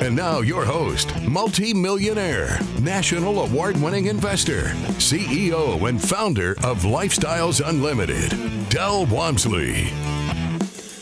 And now, your host, multi-millionaire, national award-winning investor, CEO and founder of Lifestyles Unlimited, Del Walmsley.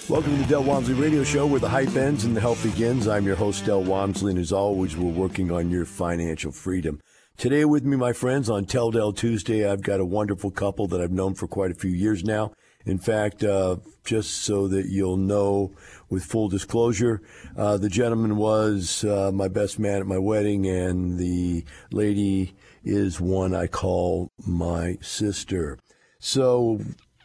Welcome to the Del Walmsley Radio Show, where the hype ends and the help begins. I'm your host, Del Walmsley, and as always, we're working on your financial freedom. Today, with me, my friends, on Tell Del Tuesday, I've got a wonderful couple that I've known for quite a few years now. In fact, uh, just so that you'll know, with full disclosure, uh, the gentleman was uh, my best man at my wedding, and the lady is one I call my sister. So,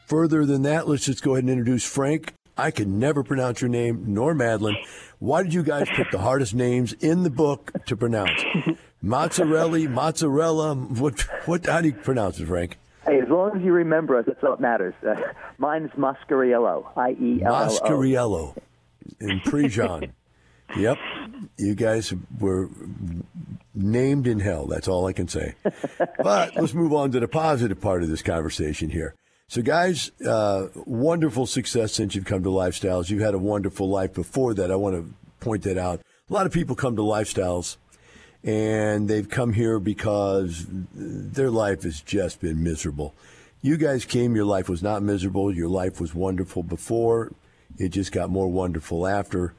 further than that, let's just go ahead and introduce Frank. I can never pronounce your name, nor Madeline. Why did you guys pick the hardest names in the book to pronounce? Mozzarella, mozzarella. What? What? How do you pronounce it, Frank? Hey, as long as you remember us, that's all that matters. Uh, mine's Mascariello. I E L L O. Mascariello in Prejean. yep. You guys were named in hell. That's all I can say. But let's move on to the positive part of this conversation here. So, guys, uh, wonderful success since you've come to Lifestyles. You've had a wonderful life before that. I want to point that out. A lot of people come to Lifestyles and they've come here because their life has just been miserable. You guys came, your life was not miserable. Your life was wonderful before. It just got more wonderful after.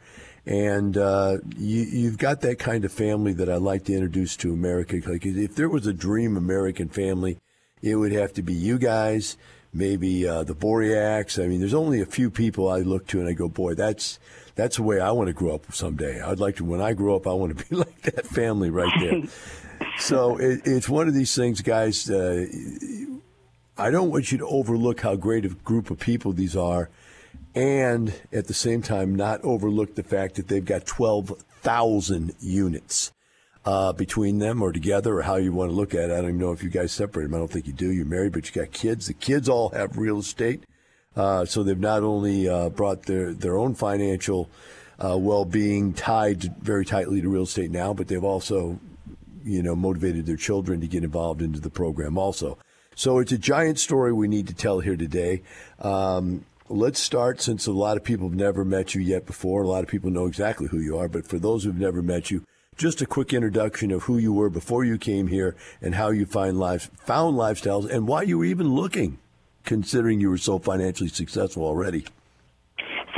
And uh, you, you've got that kind of family that I like to introduce to America. Like, if there was a dream American family, it would have to be you guys, maybe uh, the Boriaks. I mean, there's only a few people I look to and I go, boy, that's that's the way I want to grow up someday. I'd like to, when I grow up, I want to be like that family right there. so it, it's one of these things, guys. Uh, I don't want you to overlook how great a group of people these are, and at the same time, not overlook the fact that they've got 12,000 units. Uh, between them or together, or how you want to look at it. I don't even know if you guys separate them. I don't think you do. You're married, but you got kids. The kids all have real estate. Uh, so they've not only uh, brought their, their own financial uh, well-being tied very tightly to real estate now, but they've also, you know, motivated their children to get involved into the program also. So it's a giant story we need to tell here today. Um, let's start since a lot of people have never met you yet before. A lot of people know exactly who you are, but for those who've never met you, just a quick introduction of who you were before you came here and how you find lives, found lifestyles and why you were even looking considering you were so financially successful already?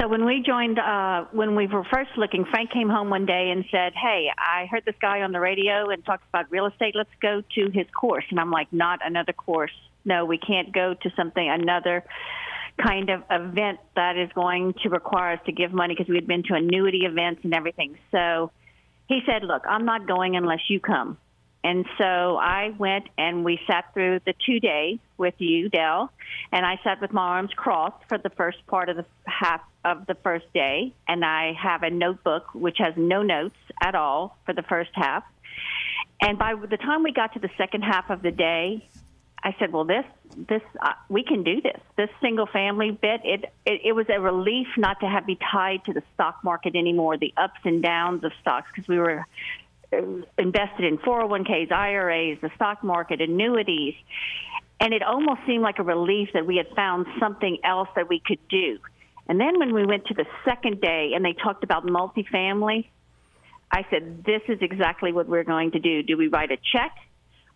So when we joined, uh, when we were first looking, Frank came home one day and said, "Hey, I heard this guy on the radio and talked about real estate. Let's go to his course." And I'm like, "Not another course. No, we can't go to something another." kind of event that is going to require us to give money because we had been to annuity events and everything. So he said, Look, I'm not going unless you come. And so I went and we sat through the two days with you, Del, and I sat with my arms crossed for the first part of the half of the first day. And I have a notebook which has no notes at all for the first half. And by the time we got to the second half of the day, I said, "Well, this, this, uh, we can do this. This single family bit, it, it, it was a relief not to have be tied to the stock market anymore, the ups and downs of stocks, because we were invested in 401ks, IRAs, the stock market, annuities. And it almost seemed like a relief that we had found something else that we could do. And then when we went to the second day and they talked about multifamily, I said, this is exactly what we're going to do. Do we write a check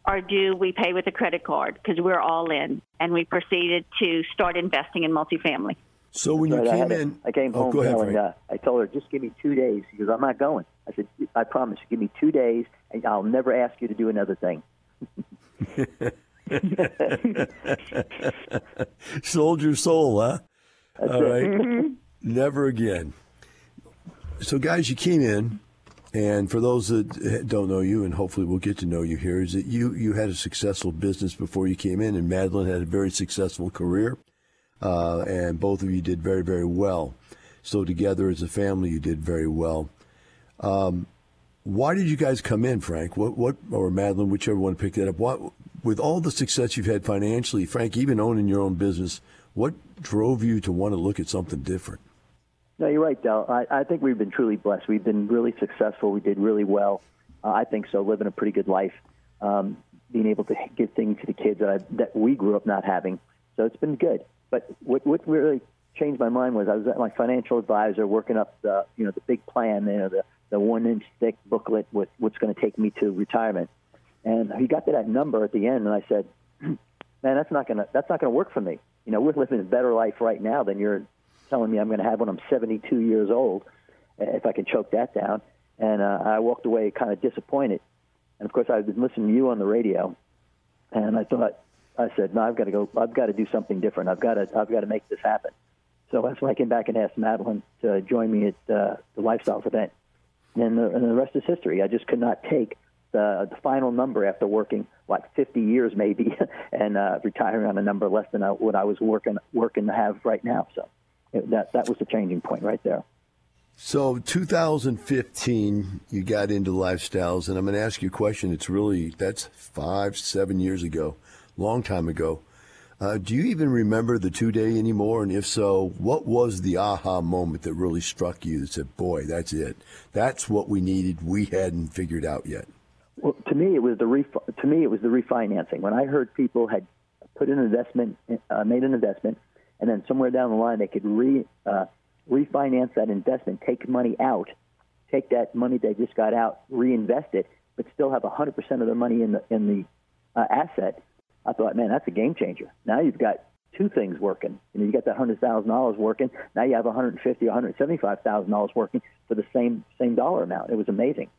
or do we pay with a credit card? Because we're all in. And we proceeded to start investing in multifamily. So when you came I in, I came oh, home go ahead, and uh, I told her, just give me two days. because I'm not going. I said, I promise you, give me two days, and I'll never ask you to do another thing. Sold your soul, huh? All right. Mm-hmm. Never again. So, guys, you came in, and for those that don't know you, and hopefully we'll get to know you here, is that you you had a successful business before you came in, and Madeline had a very successful career, uh, and both of you did very very well. So together as a family, you did very well. Um, why did you guys come in, Frank? What what or Madeline, whichever one picked that up? What with all the success you've had financially, Frank, even owning your own business, what drove you to want to look at something different? No, you're right, Del. I, I think we've been truly blessed. We've been really successful. We did really well. Uh, I think so. Living a pretty good life, um, being able to give things to the kids that I, that we grew up not having. So it's been good. But what what really changed my mind was I was at my financial advisor working up the you know the big plan, you know the the one inch thick booklet with what's going to take me to retirement. And he got to that number at the end, and I said, "Man, that's not gonna that's not gonna work for me. You know, we're living a better life right now than you're telling me I'm going to have when I'm 72 years old, if I can choke that down. And uh, I walked away kind of disappointed. And of course, I've been listening to you on the radio, and I thought, I said, no, I've got to go. I've got to do something different. I've got to, I've got to make this happen. So that's when I came back and asked Madeline to join me at uh, the Lifestyles event. And the, and the rest is history. I just could not take the, the final number after working like 50 years maybe and uh, retiring on a number less than what I was working working to have right now. So it, that that was the changing point right there. So 2015, you got into lifestyles, and I'm going to ask you a question. It's really that's five, seven years ago, long time ago. Uh, do you even remember the two day anymore? And if so, what was the aha moment that really struck you that said, "Boy, that's it. That's what we needed. We hadn't figured out yet." Well, to me, it was the ref- to me it was the refinancing. When I heard people had put an investment, uh, made an investment, and then somewhere down the line they could re uh, refinance that investment, take money out, take that money they just got out, reinvest it, but still have 100% of their money in the in the uh, asset. I thought, man, that's a game changer. Now you've got two things working. You know, you got that hundred thousand dollars working. Now you have one hundred fifty, one hundred seventy-five thousand dollars working for the same same dollar amount. It was amazing.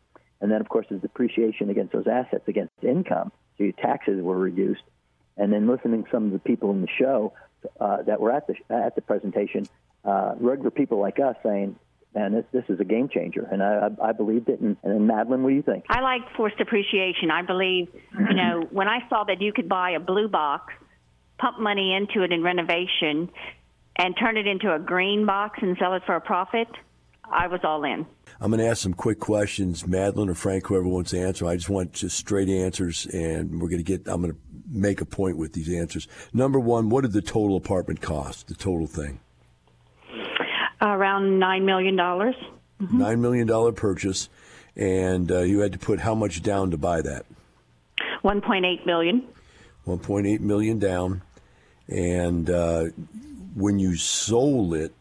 And then, of course, there's depreciation against those assets against income. So your taxes were reduced. And then listening to some of the people in the show uh, that were at the at the presentation, uh, regular people like us saying, "Man, this this is a game changer," and I I, I believed it. And, and Madeline, what do you think? I like forced appreciation. I believe, you know, when I saw that you could buy a blue box, pump money into it in renovation, and turn it into a green box and sell it for a profit, I was all in. I'm going to ask some quick questions, Madeline or Frank, whoever wants to answer. I just want just straight answers, and we're going to get. I'm going to make a point with these answers. Number one, what did the total apartment cost? The total thing? Around nine million dollars. Mm-hmm. Nine million dollar purchase, and uh, you had to put how much down to buy that? One point eight million. One point eight million down, and uh, when you sold it,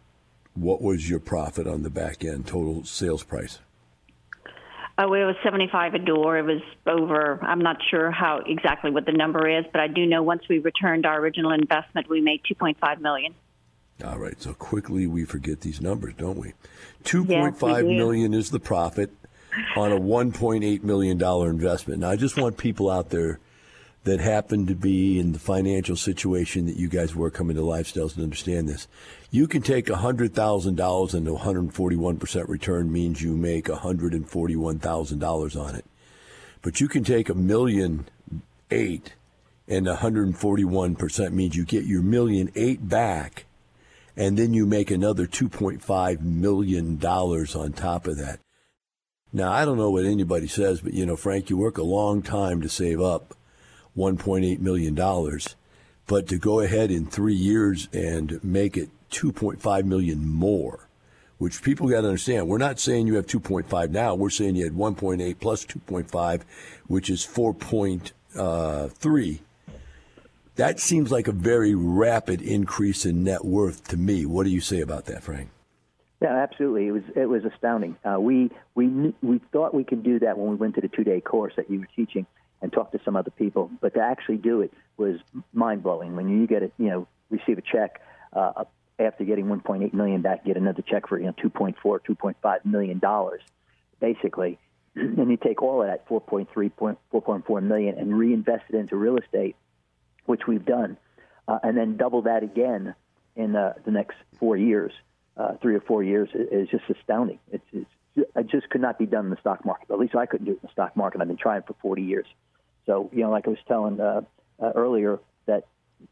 what was your profit on the back end total sales price? Oh, it was 75 a door. It was over, I'm not sure how exactly what the number is, but I do know once we returned our original investment, we made 2.5 million. All right, so quickly we forget these numbers, don't we? Two point yes, five million is the profit on a 1.8 million dollar investment. Now I just want people out there that happen to be in the financial situation that you guys were coming to lifestyles and understand this. You can take $100,000 and a 141% return means you make $141,000 on it. But you can take a million eight and 141% means you get your million eight back and then you make another $2.5 million on top of that. Now, I don't know what anybody says, but you know, Frank, you work a long time to save up $1.8 million. But to go ahead in three years and make it 2.5 million more, which people got to understand. We're not saying you have 2.5 now. We're saying you had 1.8 plus 2.5, which is 4.3. That seems like a very rapid increase in net worth to me. What do you say about that, Frank? Yeah, absolutely. It was it was astounding. Uh, we we we thought we could do that when we went to the two day course that you were teaching, and talk to some other people. But to actually do it was mind blowing. When you get it, you know, receive a check uh, after getting 1.8 million back, get another check for you know 2.4, 2.5 million dollars, basically. And you take all of that 4.3, 4.4 million and reinvest it into real estate, which we've done, uh, and then double that again in uh, the next four years, uh, three or four years, is just astounding. It's, it's, it just could not be done in the stock market. At least I couldn't do it in the stock market. I've been trying for 40 years. So, you know, like I was telling uh, uh, earlier, that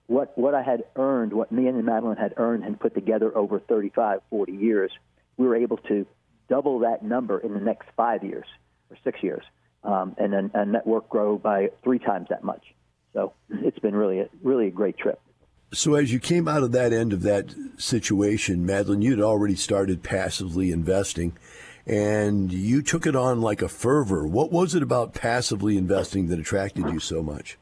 what what I had earned, what me and Madeline had earned and put together over 35, 40 years, we were able to double that number in the next five years or six years, um, and then and network grow by three times that much. So it's been really a, really a great trip. So as you came out of that end of that situation, Madeline, you'd already started passively investing and you took it on like a fervor. What was it about passively investing that attracted you so much?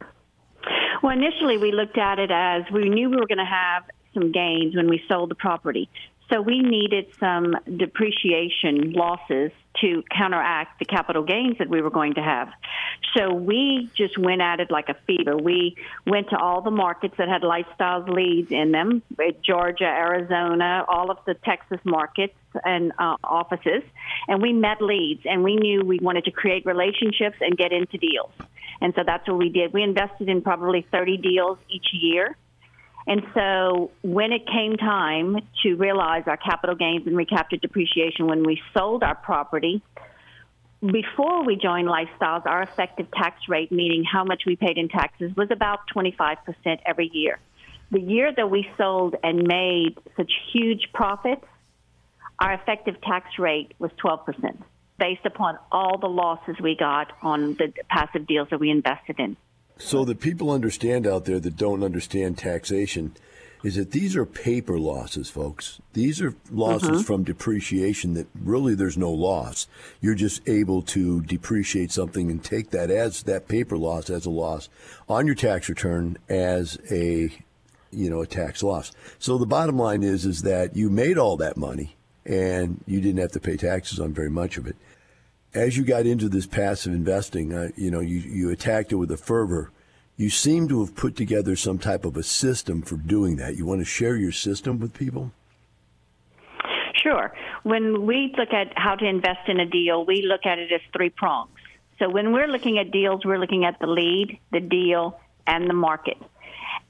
Well, initially we looked at it as we knew we were going to have some gains when we sold the property. So we needed some depreciation losses to counteract the capital gains that we were going to have. So we just went at it like a fever. We went to all the markets that had lifestyles leads in them, Georgia, Arizona, all of the Texas markets and uh, offices, and we met leads and we knew we wanted to create relationships and get into deals. And so that's what we did. We invested in probably 30 deals each year and so when it came time to realize our capital gains and recaptured depreciation when we sold our property, before we joined Lifestyles, our effective tax rate, meaning how much we paid in taxes, was about 25% every year. The year that we sold and made such huge profits, our effective tax rate was 12%, based upon all the losses we got on the passive deals that we invested in. So that people understand out there that don't understand taxation is that these are paper losses, folks. These are losses mm-hmm. from depreciation that really there's no loss. You're just able to depreciate something and take that as that paper loss as a loss on your tax return as a you know a tax loss. So the bottom line is is that you made all that money and you didn't have to pay taxes on very much of it as you got into this passive investing, uh, you know, you, you attacked it with a fervor. You seem to have put together some type of a system for doing that. You want to share your system with people? Sure. When we look at how to invest in a deal, we look at it as three prongs. So when we're looking at deals, we're looking at the lead, the deal, and the market.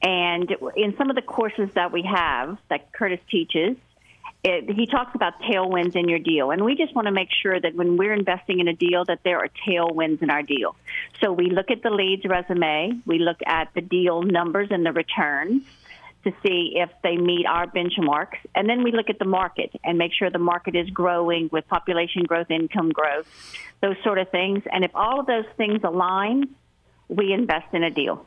And in some of the courses that we have that Curtis teaches, it, he talks about tailwinds in your deal, and we just want to make sure that when we're investing in a deal, that there are tailwinds in our deal. So we look at the lead's resume, we look at the deal numbers and the returns to see if they meet our benchmarks, and then we look at the market and make sure the market is growing with population growth, income growth, those sort of things. And if all of those things align, we invest in a deal.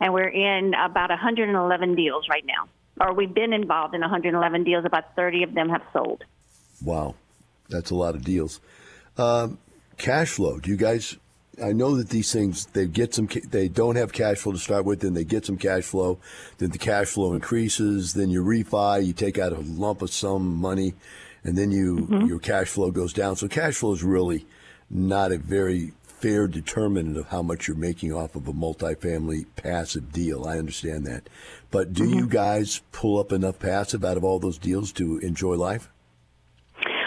And we're in about 111 deals right now or we've been involved in 111 deals. About 30 of them have sold. Wow, that's a lot of deals. Um, cash flow. Do you guys? I know that these things they get some. They don't have cash flow to start with, then they get some cash flow. Then the cash flow increases. Then you refi. You take out a lump of some money, and then you mm-hmm. your cash flow goes down. So cash flow is really not a very fair determinant of how much you're making off of a multifamily passive deal. I understand that. But do mm-hmm. you guys pull up enough passive out of all those deals to enjoy life?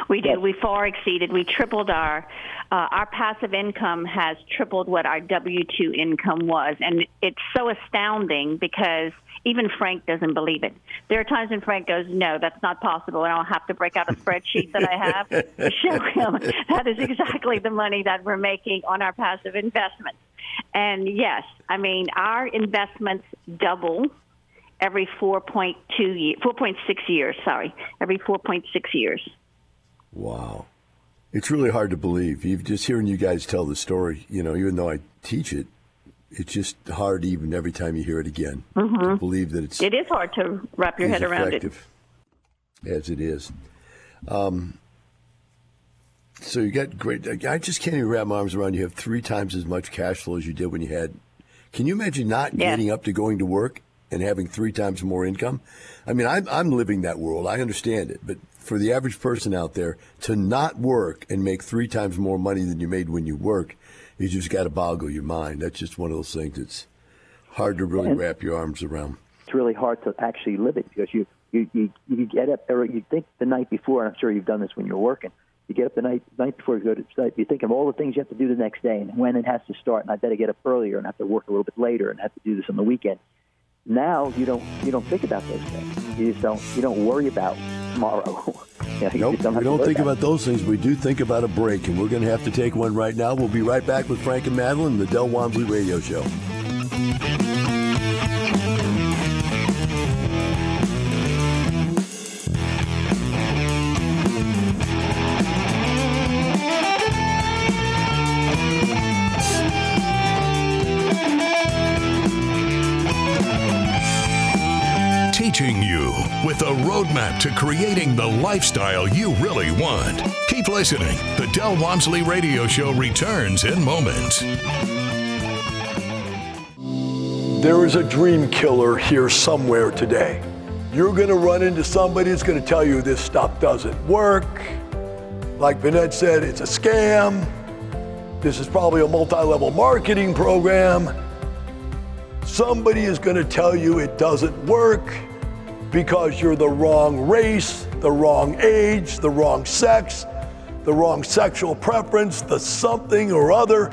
We did. We far exceeded. We tripled our uh, our passive income has tripled what our W two income was, and it's so astounding because even Frank doesn't believe it. There are times when Frank goes, "No, that's not possible," and I'll have to break out a spreadsheet that I have to show him that is exactly the money that we're making on our passive investments. And yes, I mean our investments double every 4.2 year, 4.6 years. Sorry, every 4.6 years. Wow. It's really hard to believe. You've just hearing you guys tell the story, you know, even though I teach it, it's just hard even every time you hear it again mm-hmm. to believe that it's. It is hard to wrap your head around it. As it is. Um, so you got great. I just can't even wrap my arms around. You have three times as much cash flow as you did when you had. Can you imagine not yeah. getting up to going to work and having three times more income? I mean, I'm, I'm living that world. I understand it, but for the average person out there to not work and make three times more money than you made when you work you just got to boggle your mind. That's just one of those things that's hard to really and wrap your arms around. It's really hard to actually live it because you you you, you get up or you think the night before. And I'm sure you've done this when you're working. You get up the night night before you go to sleep. You think of all the things you have to do the next day and when it has to start. And I better get up earlier and have to work a little bit later and have to do this on the weekend. Now you don't you don't think about those things. You just don't you don't worry about tomorrow. you know, nope, don't we don't think about, about those things. We do think about a break, and we're going to have to take one right now. We'll be right back with Frank and Madeline, the Del Walmsley Radio Show. With a roadmap to creating the lifestyle you really want. Keep listening. The Del Walmsley Radio Show returns in moments. There is a dream killer here somewhere today. You're going to run into somebody that's going to tell you this stuff doesn't work. Like Vinette said, it's a scam. This is probably a multi level marketing program. Somebody is going to tell you it doesn't work because you're the wrong race, the wrong age, the wrong sex, the wrong sexual preference, the something or other.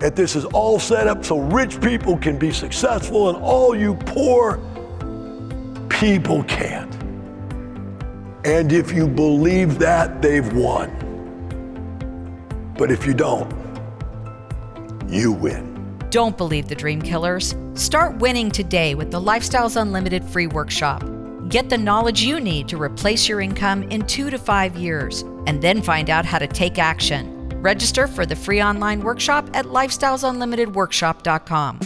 And this is all set up so rich people can be successful and all you poor people can't. And if you believe that, they've won. But if you don't, you win. Don't believe the dream killers. Start winning today with the Lifestyles Unlimited free workshop. Get the knowledge you need to replace your income in two to five years, and then find out how to take action. Register for the free online workshop at lifestylesunlimitedworkshop.com.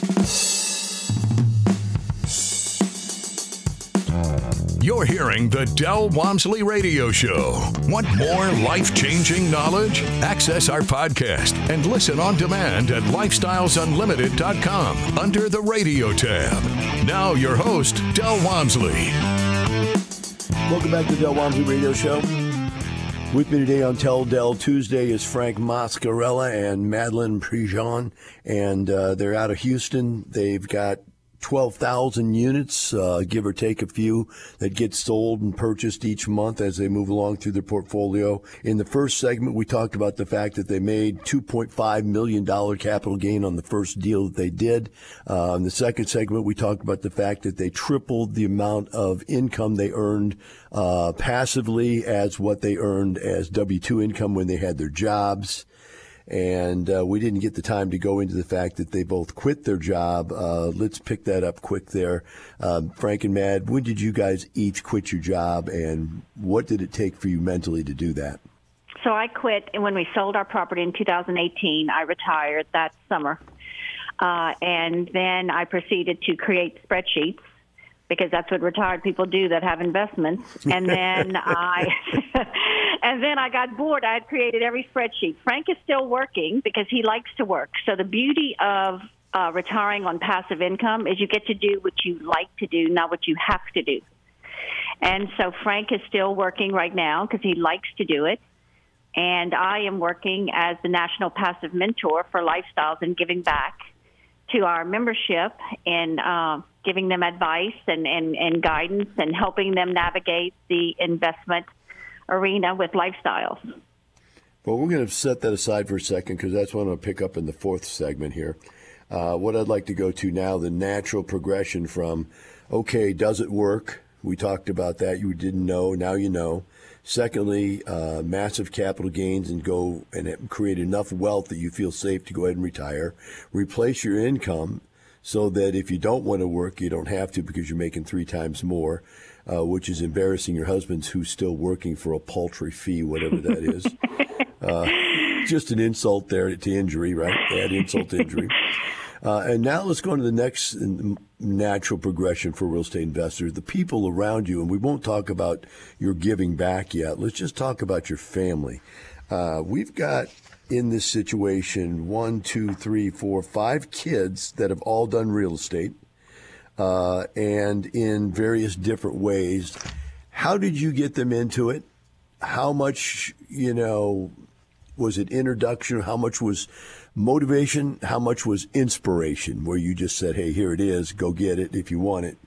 You're hearing the Del Walmsley Radio Show. Want more life changing knowledge? Access our podcast and listen on demand at lifestylesunlimited.com under the radio tab. Now, your host, Del Walmsley. Welcome back to the Del Walmsley Radio Show. With me today on Tell Del Tuesday is Frank Mascarella and Madeline Prejean, and uh, they're out of Houston. They've got 12,000 units, uh, give or take a few, that get sold and purchased each month as they move along through their portfolio. In the first segment, we talked about the fact that they made $2.5 million capital gain on the first deal that they did. Uh, in the second segment, we talked about the fact that they tripled the amount of income they earned uh, passively as what they earned as W 2 income when they had their jobs and uh, we didn't get the time to go into the fact that they both quit their job. Uh, let's pick that up quick there. Um, Frank and Mad, when did you guys each quit your job, and what did it take for you mentally to do that? So I quit when we sold our property in 2018. I retired that summer. Uh, and then I proceeded to create spreadsheets because that's what retired people do that have investments. And then I, and then I got bored. I had created every spreadsheet. Frank is still working because he likes to work. So the beauty of uh, retiring on passive income is you get to do what you like to do, not what you have to do. And so Frank is still working right now because he likes to do it. And I am working as the National Passive Mentor for Lifestyles and giving back to our membership and uh, giving them advice and, and, and guidance and helping them navigate the investment arena with lifestyles. Well, we're going to set that aside for a second because that's what I'm going to pick up in the fourth segment here. Uh, what I'd like to go to now, the natural progression from, okay, does it work? We talked about that. You didn't know, now you know. Secondly, uh, massive capital gains and go and create enough wealth that you feel safe to go ahead and retire. Replace your income so that if you don't want to work, you don't have to because you're making three times more, uh, which is embarrassing your husband's who's still working for a paltry fee, whatever that is. uh, just an insult there to injury, right? Add insult to injury. Uh, and now let's go on to the next natural progression for real estate investors the people around you. And we won't talk about your giving back yet. Let's just talk about your family. Uh, we've got in this situation one, two, three, four, five kids that have all done real estate uh, and in various different ways. How did you get them into it? How much, you know, was it introduction? How much was motivation? How much was inspiration where you just said, hey, here it is, go get it if you want it?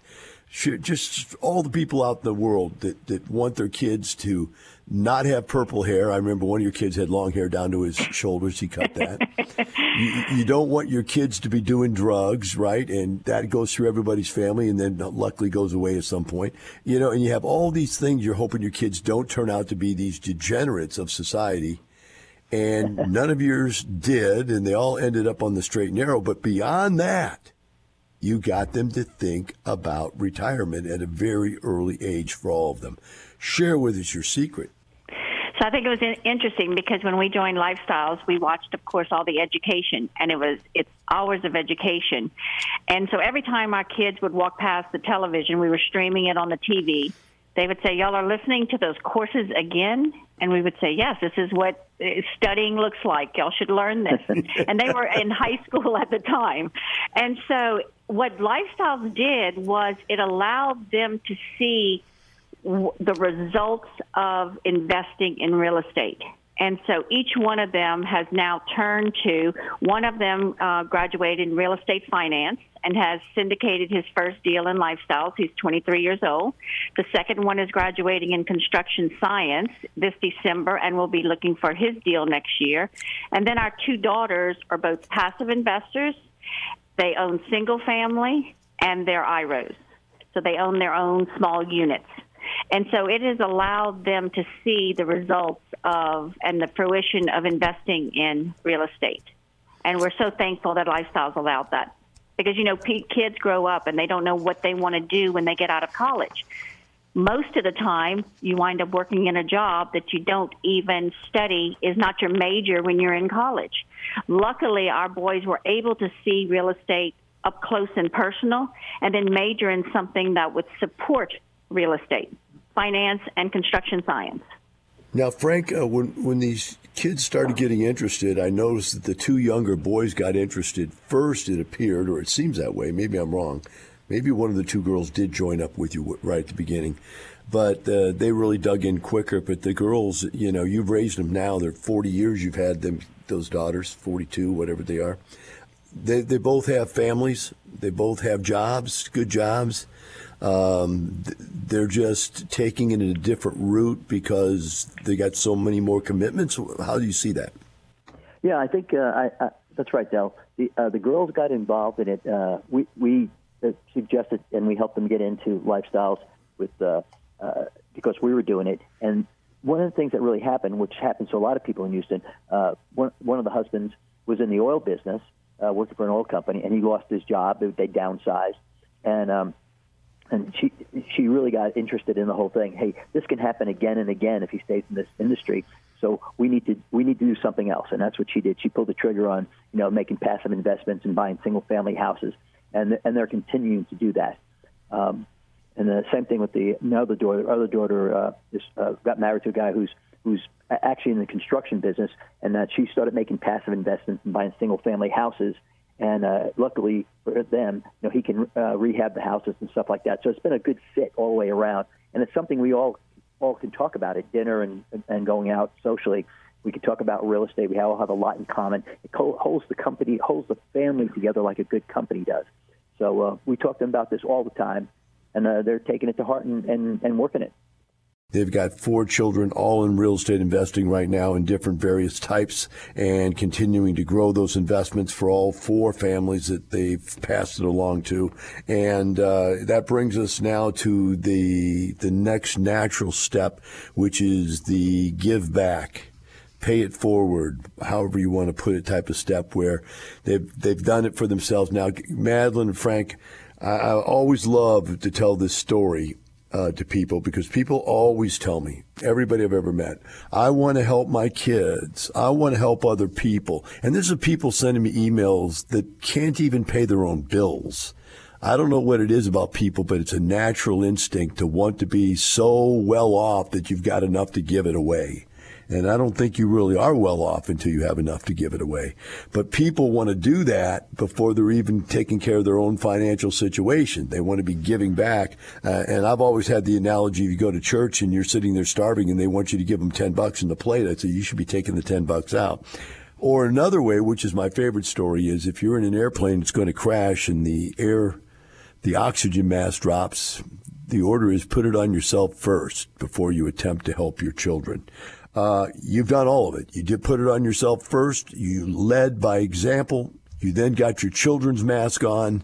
just all the people out in the world that, that want their kids to not have purple hair. I remember one of your kids had long hair down to his shoulders. He cut that. you, you, don't want your kids to be doing drugs, right? And that goes through everybody's family and then luckily goes away at some point. You know, and you have all these things you're hoping your kids don't turn out to be these degenerates of society. And none of yours did, and they all ended up on the straight and narrow. But beyond that, you got them to think about retirement at a very early age for all of them. Share with us your secret. So I think it was interesting because when we joined Lifestyles, we watched, of course, all the education, and it was it's hours of education. And so every time our kids would walk past the television, we were streaming it on the TV. They would say, "Y'all are listening to those courses again," and we would say, "Yes, this is what uh, studying looks like. Y'all should learn this." and they were in high school at the time, and so what Lifestyles did was it allowed them to see the results of investing in real estate. And so each one of them has now turned to, one of them uh, graduated in real estate finance and has syndicated his first deal in lifestyles. He's 23 years old. The second one is graduating in construction science this December and will be looking for his deal next year. And then our two daughters are both passive investors. They own single family and they're IROs. So they own their own small units. And so it has allowed them to see the results of and the fruition of investing in real estate. And we're so thankful that Lifestyles allowed that. Because, you know, kids grow up and they don't know what they want to do when they get out of college. Most of the time, you wind up working in a job that you don't even study, is not your major when you're in college. Luckily, our boys were able to see real estate up close and personal and then major in something that would support real estate, finance, and construction science. Now, Frank, uh, when when these kids started getting interested, I noticed that the two younger boys got interested first. It appeared, or it seems that way. Maybe I'm wrong. Maybe one of the two girls did join up with you right at the beginning, but uh, they really dug in quicker. But the girls, you know, you've raised them now. They're 40 years. You've had them, those daughters, 42, whatever they are. They they both have families. They both have jobs, good jobs um, they're just taking it in a different route because they got so many more commitments. How do you see that? Yeah, I think uh, I, I, that's right, Del. The, uh, the girls got involved in it. Uh, we we uh, suggested and we helped them get into lifestyles with uh, uh, because we were doing it. And one of the things that really happened, which happens to a lot of people in Houston, one one of the husbands was in the oil business, working for an oil company, and he lost his job. They downsized, and um, and she she really got interested in the whole thing. Hey, this can happen again and again if he stays in this industry. So we need to we need to do something else, and that's what she did. She pulled the trigger on you know making passive investments and buying single family houses, and and they're continuing to do that. Um, and the same thing with the other daughter. Other daughter uh, is, uh, got married to a guy who's who's actually in the construction business, and that she started making passive investments and buying single family houses and uh, luckily for them, you know, he can uh, rehab the houses and stuff like that. So it's been a good fit all the way around, and it's something we all all can talk about at dinner and and going out socially. We can talk about real estate. We all have a lot in common. It holds the company, holds the family together like a good company does. So uh, we talk to them about this all the time, and uh, they're taking it to heart and, and, and working it. They've got four children, all in real estate investing right now in different various types, and continuing to grow those investments for all four families that they've passed it along to. And uh, that brings us now to the the next natural step, which is the give back pay it forward, however you want to put it, type of step where they've they've done it for themselves. Now, Madeline and Frank, I, I always love to tell this story uh, to people because people always tell me, everybody I've ever met, I want to help my kids. I want to help other people. And this is people sending me emails that can't even pay their own bills. I don't know what it is about people, but it's a natural instinct to want to be so well off that you've got enough to give it away. And I don't think you really are well off until you have enough to give it away. But people want to do that before they're even taking care of their own financial situation. They want to be giving back. Uh, and I've always had the analogy: if you go to church and you're sitting there starving, and they want you to give them ten bucks in the plate, I say you should be taking the ten bucks out. Or another way, which is my favorite story, is if you're in an airplane, it's going to crash, and the air the oxygen mask drops. The order is put it on yourself first before you attempt to help your children. Uh, you've done all of it. You did put it on yourself first. You led by example. You then got your children's mask on.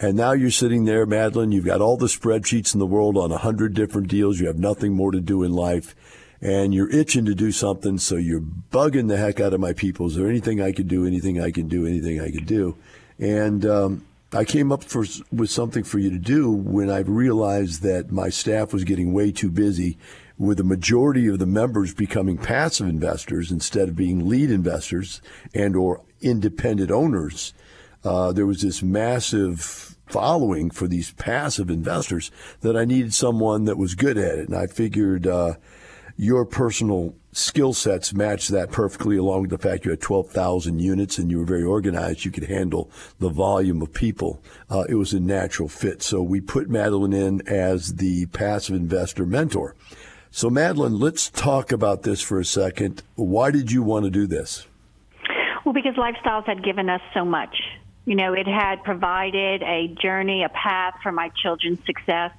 And now you're sitting there, Madeline. You've got all the spreadsheets in the world on a hundred different deals. You have nothing more to do in life and you're itching to do something. So you're bugging the heck out of my people. Is there anything I could do? Anything I can do? Anything I could do? And, um, I came up for, with something for you to do when I realized that my staff was getting way too busy with the majority of the members becoming passive investors instead of being lead investors and or independent owners. Uh, there was this massive following for these passive investors that I needed someone that was good at it. And I figured uh, your personal skill sets matched that perfectly, along with the fact you had 12,000 units and you were very organized. You could handle the volume of people. Uh, it was a natural fit. So we put Madeline in as the passive investor mentor. So, Madeline, let's talk about this for a second. Why did you want to do this? Well, because lifestyles had given us so much. You know, it had provided a journey, a path for my children's success.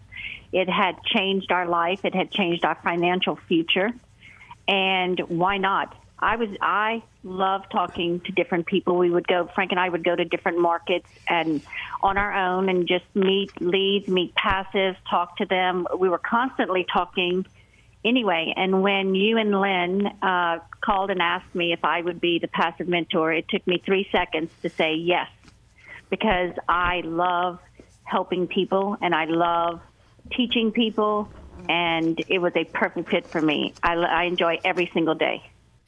It had changed our life. It had changed our financial future. And why not? I was I love talking to different people. We would go Frank and I would go to different markets and on our own and just meet leads, meet passives, talk to them. We were constantly talking anyway. And when you and Lynn uh, called and asked me if I would be the passive mentor, it took me three seconds to say yes because I love helping people and I love teaching people, and it was a perfect fit for me. I, I enjoy every single day.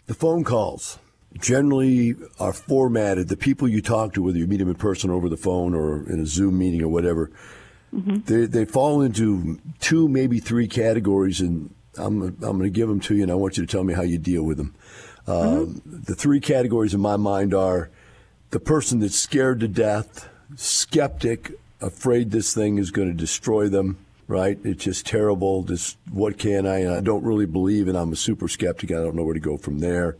The phone calls generally are formatted. The people you talk to, whether you meet them in person over the phone or in a Zoom meeting or whatever, mm-hmm. they, they fall into two, maybe three categories, and I'm, I'm going to give them to you, and I want you to tell me how you deal with them. mm-hmm. The three categories in my mind are the person that's scared to death, skeptic, afraid this thing is going to destroy them, right? It's just terrible. Just what can I? And I don't really believe, and I'm a super skeptic. I don't know where to go from there.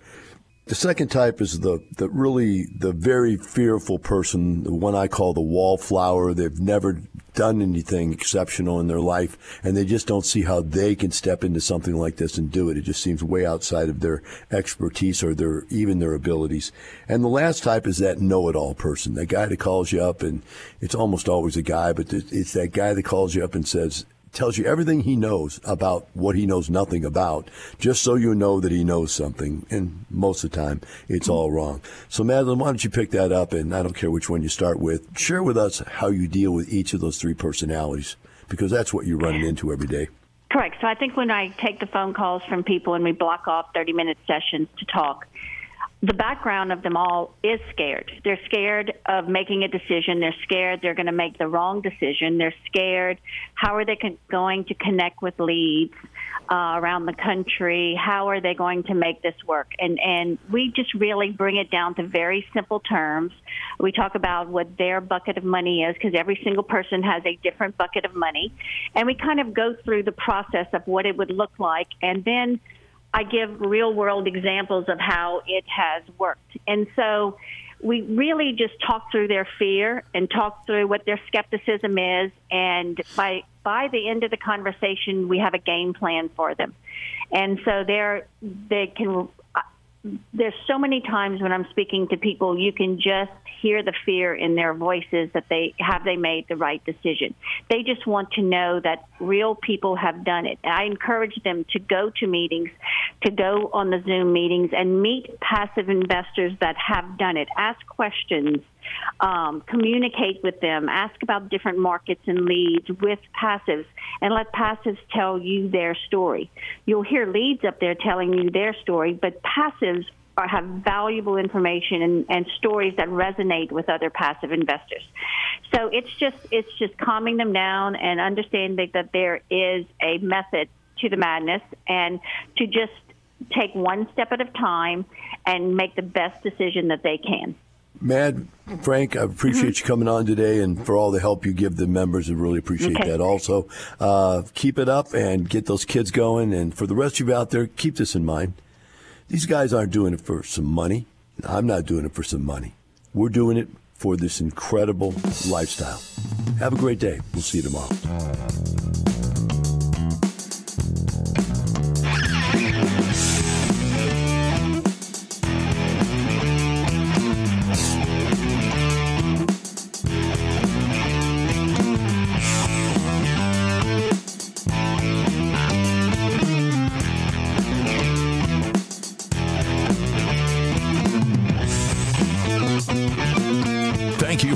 The second type is the, the really the very fearful person, the one I call the wallflower. They've never done anything exceptional in their life, and they just don't see how they can step into something like this and do it. It just seems way outside of their expertise or their even their abilities. And the last type is that know-it-all person, that guy that calls you up, and it's almost always a guy, but it's that guy that calls you up and says, tells you everything he knows about what he knows nothing about, just so you know that he knows something. And most of the time, it's all wrong. So, Madeline, why don't you pick that up? And I don't care which one you start with. Share with us how you deal with each of those three personalities, because that's what you're running into every day. Correct. So I think when I take the phone calls from people and we block off 30 minute sessions to talk, the background of them all is scared. They're scared of making a decision. They're scared they're going to make the wrong decision. They're scared how are they con- going to connect with leads uh, around the country? How are they going to make this work? And and we just really bring it down to very simple terms. We talk about what their bucket of money is because every single person has a different bucket of money, and we kind of go through the process of what it would look like, and then I give real world examples of how it has worked. And so we really just talk through their fear and talk through what their skepticism is. And by, by the end of the conversation, we have a game plan for them. And so they're, they can, there's so many times when I'm speaking to people, you can just hear the fear in their voices that they have they made the right decision. They just want to know that real people have done it. I encourage them to go to meetings, to go on the Zoom meetings and meet passive investors that have done it. Ask questions. Um, communicate with them, ask about different markets and leads with passives, and let passives tell you their story. You'll hear leads up there telling you their story, but passives are, have valuable information and, and stories that resonate with other passive investors. So it's just it's just calming them down and understanding that there is a method to the madness and to just take one step at a time and make the best decision that they can. Mad, Frank, I appreciate mm-hmm. you coming on today and for all the help you give the members. I really appreciate okay. that. Also, uh, keep it up and get those kids going. And for the rest of you out there, keep this in mind. These guys aren't doing it for some money. I'm not doing it for some money. We're doing it for this incredible lifestyle. Have a great day. We'll see you tomorrow.